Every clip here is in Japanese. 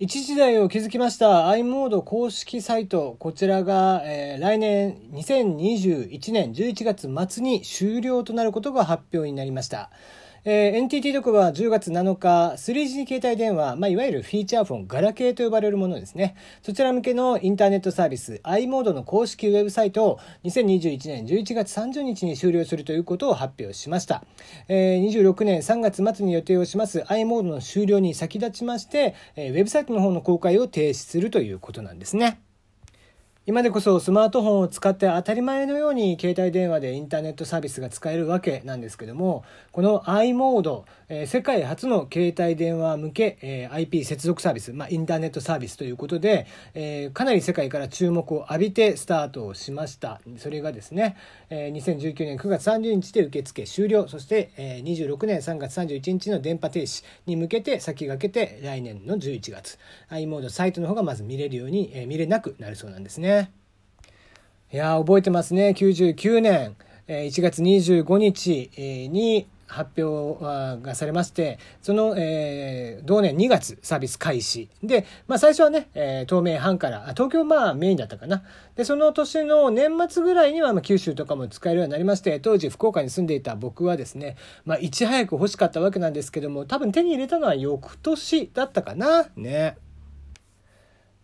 一時代を築きました i モード公式サイト。こちらが、えー、来年2021年11月末に終了となることが発表になりました。えー、NTT ドコモは10月7日、3G 携帯電話、まあ、いわゆるフィーチャーフォン、ガラケーと呼ばれるものですね。そちら向けのインターネットサービス、i モードの公式ウェブサイトを2021年11月30日に終了するということを発表しました。えー、26年3月末に予定をします i モードの終了に先立ちまして、えー、ウェブサイトの方の公開を停止するということなんですね。今でこそスマートフォンを使って当たり前のように携帯電話でインターネットサービスが使えるわけなんですけどもこの i モード、えー、世界初の携帯電話向け、えー、IP 接続サービス、まあ、インターネットサービスということで、えー、かなり世界から注目を浴びてスタートをしました。それがですね、えー、2019年9月30日で受付終了。そして、えー、26年3月31日の電波停止に向けて先駆けて来年の11月。i モードサイトの方がまず見れるように、えー、見れなくなるそうなんですね。いや覚えてますね。99年、え1月25日、に発表がされまして、その、えー、同年2月サービス開始。で、まあ最初はね、えー、東名阪から、東京まあメインだったかな。で、その年の年末ぐらいには、まあ、九州とかも使えるようになりまして、当時福岡に住んでいた僕はですね、まあいち早く欲しかったわけなんですけども、多分手に入れたのは翌年だったかな。ね。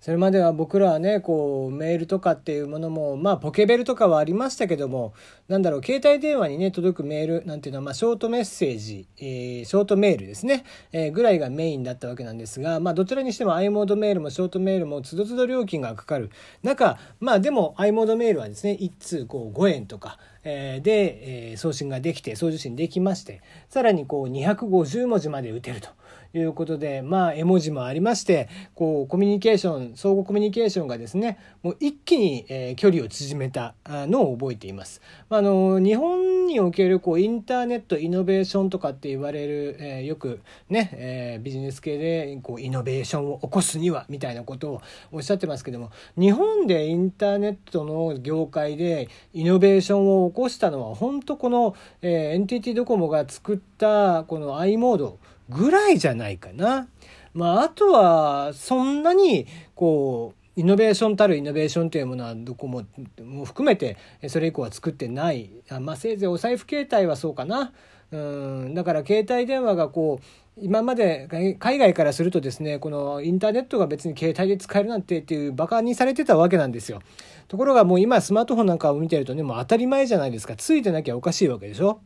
それまでは僕らはねこうメールとかっていうものもまあポケベルとかはありましたけどもなんだろう携帯電話にね届くメールなんていうのはまあショートメッセージ、えー、ショートメールですね、えー、ぐらいがメインだったわけなんですがまあどちらにしても i モードメールもショートメールもつどつど料金がかかる中まあでも i モードメールはですね1通こう5円とかで、え、送信ができて送受信できましてさらにこう250文字まで打てるということでまあ絵文字もありましてこうコミュニケーション相互コミュニケーションがですねもう一気に、え、距離を縮めたのを覚えています。あの日本におけるこうインターネットイノベーションとかって言われる、え、よくね、え、ビジネス系でこうイノベーションを起こすにはみたいなことをおっしゃってますけども日本でインターネットの業界でイノベーションを起こしたのは本当この、えー、NTT ドコモが作ったこの i モードぐらいじゃないかな。まあ、あとはそんなにこうイノベーションたるイノベーションというものはどこもも含めてそれ以降は作ってない。あまあ、せいぜいお財布携帯はそうかな。うん。だから携帯電話がこう今まで海外からするとですねこのインターネットが別に携帯で使えるなんてっていうバカにされてたわけなんですよ。ところがもう今スマートフォンなんかを見てるとねもう当たり前じゃないですか。ついてなきゃおかしいわけでしょ。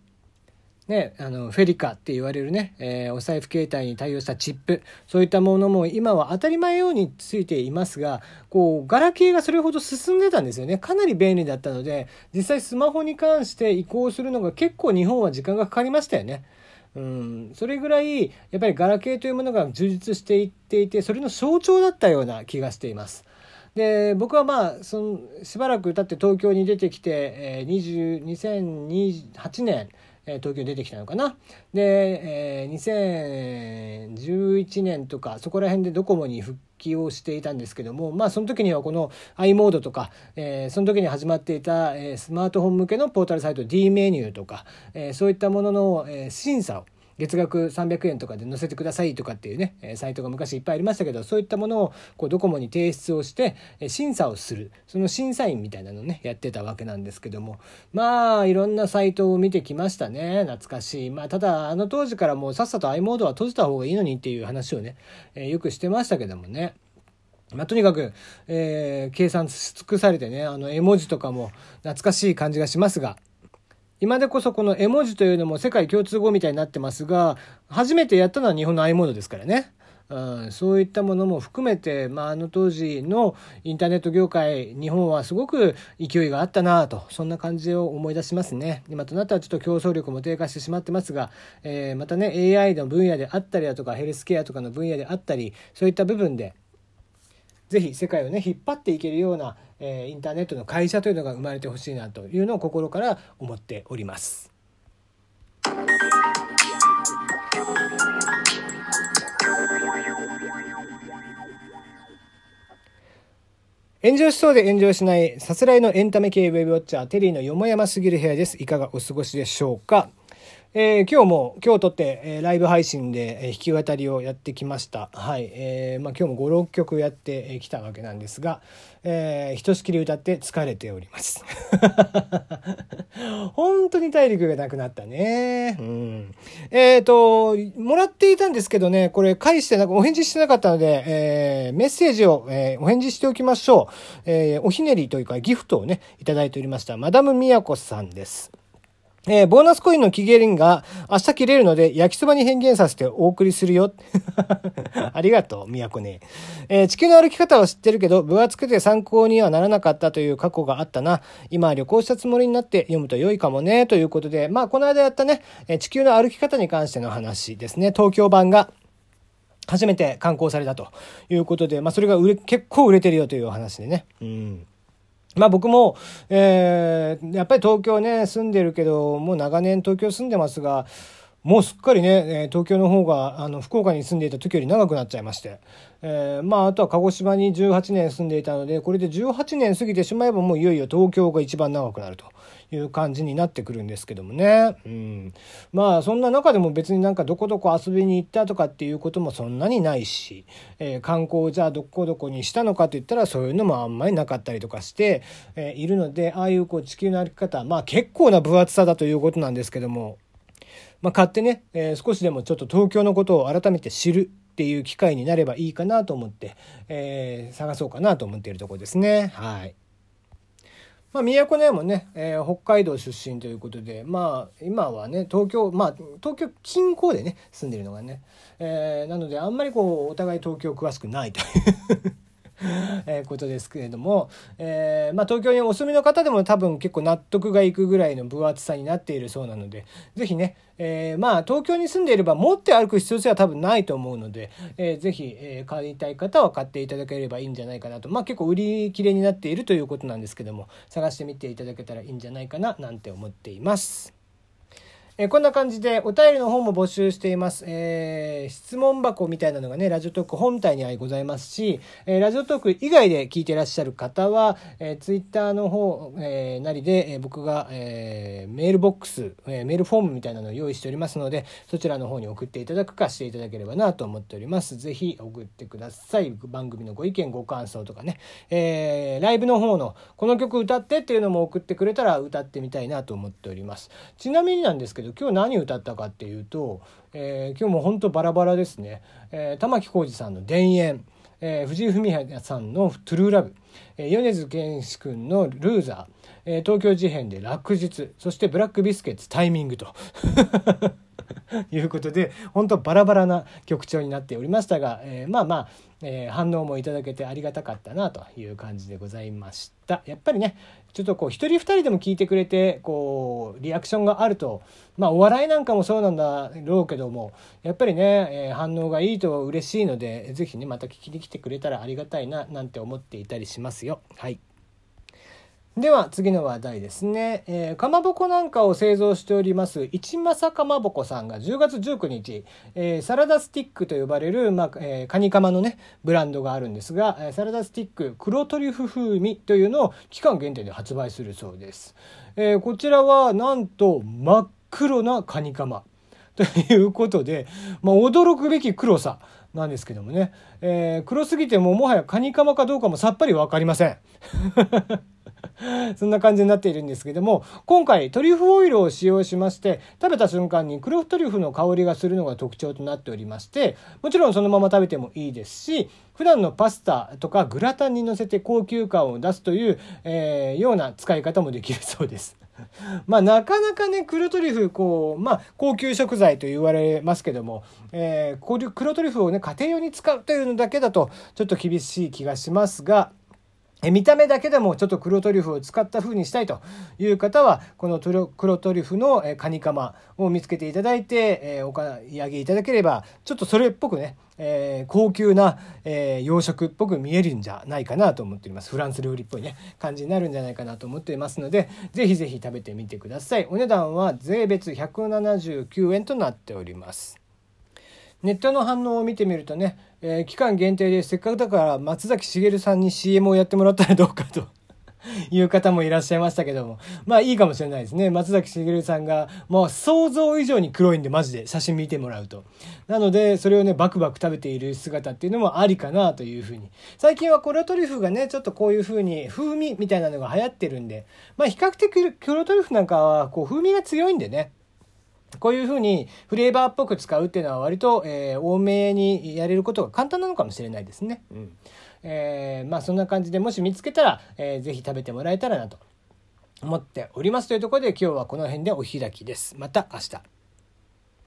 ね、あのフェリカって言われるね、えー、お財布携帯に対応したチップ。そういったものも今は当たり前ようについていますがこうガラケーがそれほど進んでたんですよね。かなり便利だったので実際スマホに関して移行するのが結構日本は時間がかかりましたよね。うん、それぐらいやっぱりガラケーというものが充実していっていてそれの象徴だったような気がしています。で僕はまあそのしばらく経って東京に出てきて、えー、2028年え東京出てきたのかな。で、え、2011年とかそこら辺でドコモに復帰をしていたんですけどもまあその時にはこの i モードとか、え、その時に始まっていた、え、スマートフォン向けのポータルサイト D メニューとか、え、そういったものの、え、審査を月額300円とかで載せてくださいとかっていうね、サイトが昔いっぱいありましたけど、そういったものをこうドコモに提出をして、審査をする、その審査員みたいなのをね、やってたわけなんですけども、まあ、いろんなサイトを見てきましたね。懐かしい。まあ、ただ、あの当時からもうさっさと i モードは閉じた方がいいのにっていう話をね、えよくしてましたけどもね。まあ、とにかく、えー、計算し尽くされてね、あの絵文字とかも懐かしい感じがしますが、今でこそこの絵文字というのも世界共通語みたいになってますが、初めてやったのは日本の i モードですからね。うん、そういったものも含めて、まあ、あの当時のインターネット業界日本はすごく勢いがあったなとそんな感じを思い出しますね今となったらちょっと競争力も低下してしまってますが、えー、またね AI の分野であったりだとかヘルスケアとかの分野であったりそういった部分でぜひ世界をね引っ張っていけるような、えー、インターネットの会社というのが生まれてほしいなというのを心から思っております。炎上しそうで炎上しないさすらいのエンタメ系ウェブウォッチャーテリーのよもやますぎる部屋です。いかがお過ごしでしょうか？えー、今日も、今日撮って、えー、ライブ配信で、えー、弾き語りをやってきました。はい。えー、まあ今日も5、6曲やってきたわけなんですが、えー、ひとしきり歌って疲れております。本当に体力がなくなったね。うん。えっ、ー、と、もらっていたんですけどね、これ返してなく、お返事してなかったので、えー、メッセージを、えー、お返事しておきましょう。えー、おひねりというかギフトをね、いただいておりました。マダムみやこさんです。えー、ボーナスコインの期限が明日切れるので焼きそばに変幻させてお送りするよ。ありがとう、都ね。えー、地球の歩き方は知ってるけど、分厚くて参考にはならなかったという過去があったな。今旅行したつもりになって読むと良いかもね。ということで、まあ、この間やったね、え、地球の歩き方に関しての話ですね。東京版が。初めて刊行されたということで、まあ、それが売れ、結構売れてるよというお話でね。うん。まあ僕も、えー、やっぱり東京ね、住んでるけど、もう長年東京住んでますが、もうすっかりね、東京の方が、あの、福岡に住んでいた時より長くなっちゃいまして。えー、まあ、あとは鹿児島に18年住んでいたので、これで18年過ぎてしまえばもういよいよ東京が一番長くなるという感じになってくるんですけどもね。うん。まあ、そんな中でも別になんかどこどこ遊びに行ったとかっていうこともそんなにないし、えー、観光じゃあどこどこにしたのかと言ったらそういうのもあんまりなかったりとかして、えー、いるので、ああいうこう地球の歩き方、まあ結構な分厚さだということなんですけども、まあ、買ってね、えー、少しでもちょっと東京のことを改めて知るっていう機会になればいいかなと思って、えー、探そうかなと思っているところですね。はい。まあ、都の山もね、えー、北海道出身ということで、まあ、今はね、東京、まあ、東京近郊でね、住んでるのがね、えー、なので、あんまりこう、お互い東京詳しくないという。え、ことですけれども、えー、まあ、東京にお住みの方でも多分結構納得がいくぐらいの分厚さになっているそうなので、是非ね、えー、まあ、東京に住んでいれば持って歩く必要性は多分ないと思うので、えー、ぜひ、えー、買いたい方は買っていただければいいんじゃないかなと。まあ、結構売り切れになっているということなんですけども、探してみていただけたらいいんじゃないかななんて思っています。えー、こんな感じでお便りの方も募集しています。えー、質問箱みたいなのがね、ラジオトーク本体にはございますし、えー、ラジオトーク以外で聞いてらっしゃる方は、えー、ツイッターの方、えー、なりで、えー、僕が、えー、メールボックス、えー、メールフォームみたいなのを用意しておりますので、そちらの方に送っていただくかしていただければなと思っております。ぜひ送ってください。番組のご意見、ご感想とかね、えー、ライブの方のこの曲歌ってっていうのも送ってくれたら歌ってみたいなと思っております。ちなみになんですけど、ど今日何歌ったかっていうと、えー、今日も本当バラバラですね、えー、玉置浩二さんの「田園」えー、藤井フミヤさんの「トゥルーラブ」えー、米津玄師君の「ルーザー」えー、東京事変で「落日」そしてブラックビスケッツ「タイミング」と。いうことで本当バラバラな曲調になっておりましたが、えー、まあまあ、えー、反応もいただけてありがたかったなという感じでございましたやっぱりねちょっとこう一人二人でも聞いてくれてこうリアクションがあるとまあお笑いなんかもそうなんだろうけどもやっぱりね、えー、反応がいいと嬉しいので是非ねまた聞きに来てくれたらありがたいななんて思っていたりしますよはい。では次の話題ですね、えー、かまぼこなんかを製造しております一政かまぼこさんが10月19日、えー、サラダスティックと呼ばれる、まあえー、カニカマのねブランドがあるんですが、サラダスティック黒トリュフ風味というのを期間限定で発売するそうです、え、こちらはなんと真っ黒なカニカマ。ということで、まあ、驚くべき黒さなんですけどもね、え、黒すぎてももはやカニカマかどうかもさっぱり分かりません。そんな感じになっているんですけども、今回トリュフオイルを使用しまして、食べた瞬間に黒トリュフの香りがするのが特徴となっておりまして、もちろんそのまま食べてもいいですし、普段のパスタとかグラタンに乗せて高級感を出すという、えー、ような使い方もできるそうです。まあなかなかね黒トリュフこうまあ高級食材と言われますけども、えー、黒トリュフをね家庭用に使うというのだけだとちょっと厳しい気がしますが見た目だけでもちょっと黒トリュフを使った風にしたいという方はこの黒トリュフのカニカマを見つけていただいてお買い上げいただければちょっとそれっぽくねえ、高級な、え、洋食っぽく見えるんじゃないかなと思っております。フランス料理っぽいね感じになるんじゃないかなと思っていますのでぜひぜひ食べてみてください。お値段は税別179円となっております。ネットの反応を見てみるとね、えー、期間限定でせっかくだから松崎しげるさんに CM をやってもらったらどうかと いう方もいらっしゃいましたけども。まあいいかもしれないですね。松崎しげるさんが、もう想像以上に黒いんで、マジで写真見てもらうと。なので、それをね、バクバク食べている姿っていうのもありかなというふうに。最近は黒トリュフがね、ちょっとこういうふうに風味みたいなのが流行ってるんで、まあ比較的黒トリュフなんかはこう風味が強いんでね。こういうふうにフレーバーっぽく使うっていうのは割と、えー、多めにやれることが簡単なのかもしれないですね。うんえー、まあそんな感じでもし見つけたら、えー、ぜひ食べてもらえたらなと思っておりますというところで今日はこの辺でお開きです。また明日。